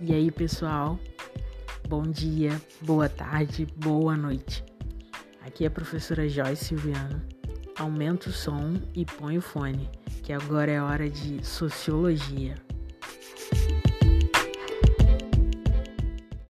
E aí, pessoal? Bom dia, boa tarde, boa noite. Aqui é a professora Joyce Silviano. Aumenta o som e põe o fone, que agora é hora de sociologia.